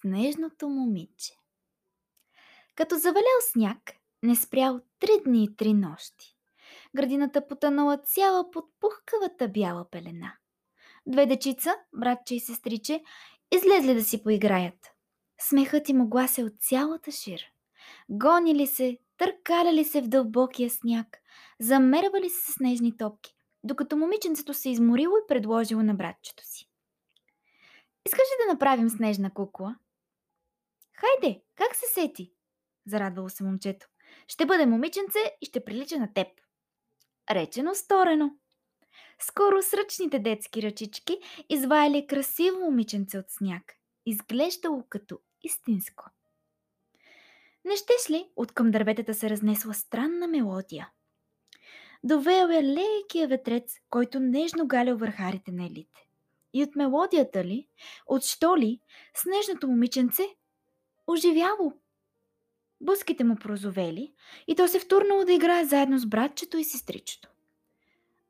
Снежното момиче Като завалял сняг, не спрял три дни и три нощи. Градината потънала цяла под пухкавата бяла пелена. Две дечица, братче и сестриче, излезли да си поиграят. Смехът им оглася от цялата шир. Гонили се, търкаляли се в дълбокия сняг, замервали се с снежни топки, докато момиченцето се изморило и предложило на братчето си. Искаш ли да направим снежна кукла? Хайде, как се сети? Зарадвало се момчето. Ще бъде момиченце и ще прилича на теб. Речено сторено. Скоро с ръчните детски ръчички изваяли красиво момиченце от сняг. Изглеждало като истинско. Не щеш ли, от към дърветата се разнесла странна мелодия? Довеял е лекия ветрец, който нежно галял върхарите на елите. И от мелодията ли, от що ли, снежното момиченце оживяло. Буските му прозовели и то се втурнало да играе заедно с братчето и сестричето.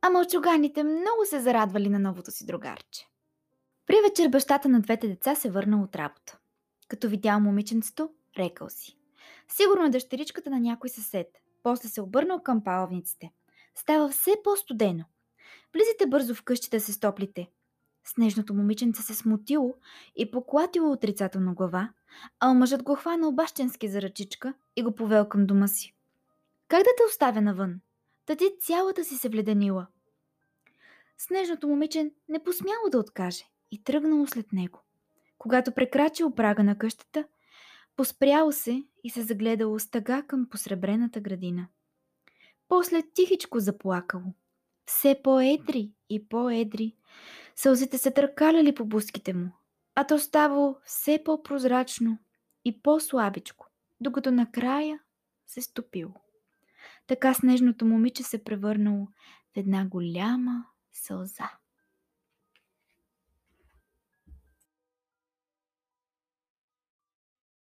А мълчуганите много се зарадвали на новото си другарче. При вечер бащата на двете деца се върнал от работа. Като видял момиченцето, рекал си. Сигурно е дъщеричката на някой съсед. После се обърнал към палавниците. Става все по-студено. Влизайте бързо в къщи да се стоплите. Снежното момиченце се смутило и поклатило отрицателно глава, а мъжът го хванал бащенски за ръчичка и го повел към дома си. Как да те оставя навън? Та ти цялата си се вледенила. Снежното момиче не посмяло да откаже и тръгнало след него. Когато прекрачил прага на къщата, поспряло се и се загледало с тъга към посребрената градина. После тихичко заплакало. Все по-едри и по-едри. Сълзите се търкаляли по буските му, а то ставало все по-прозрачно и по-слабичко, докато накрая се стопило. Така снежното момиче се превърнало в една голяма сълза.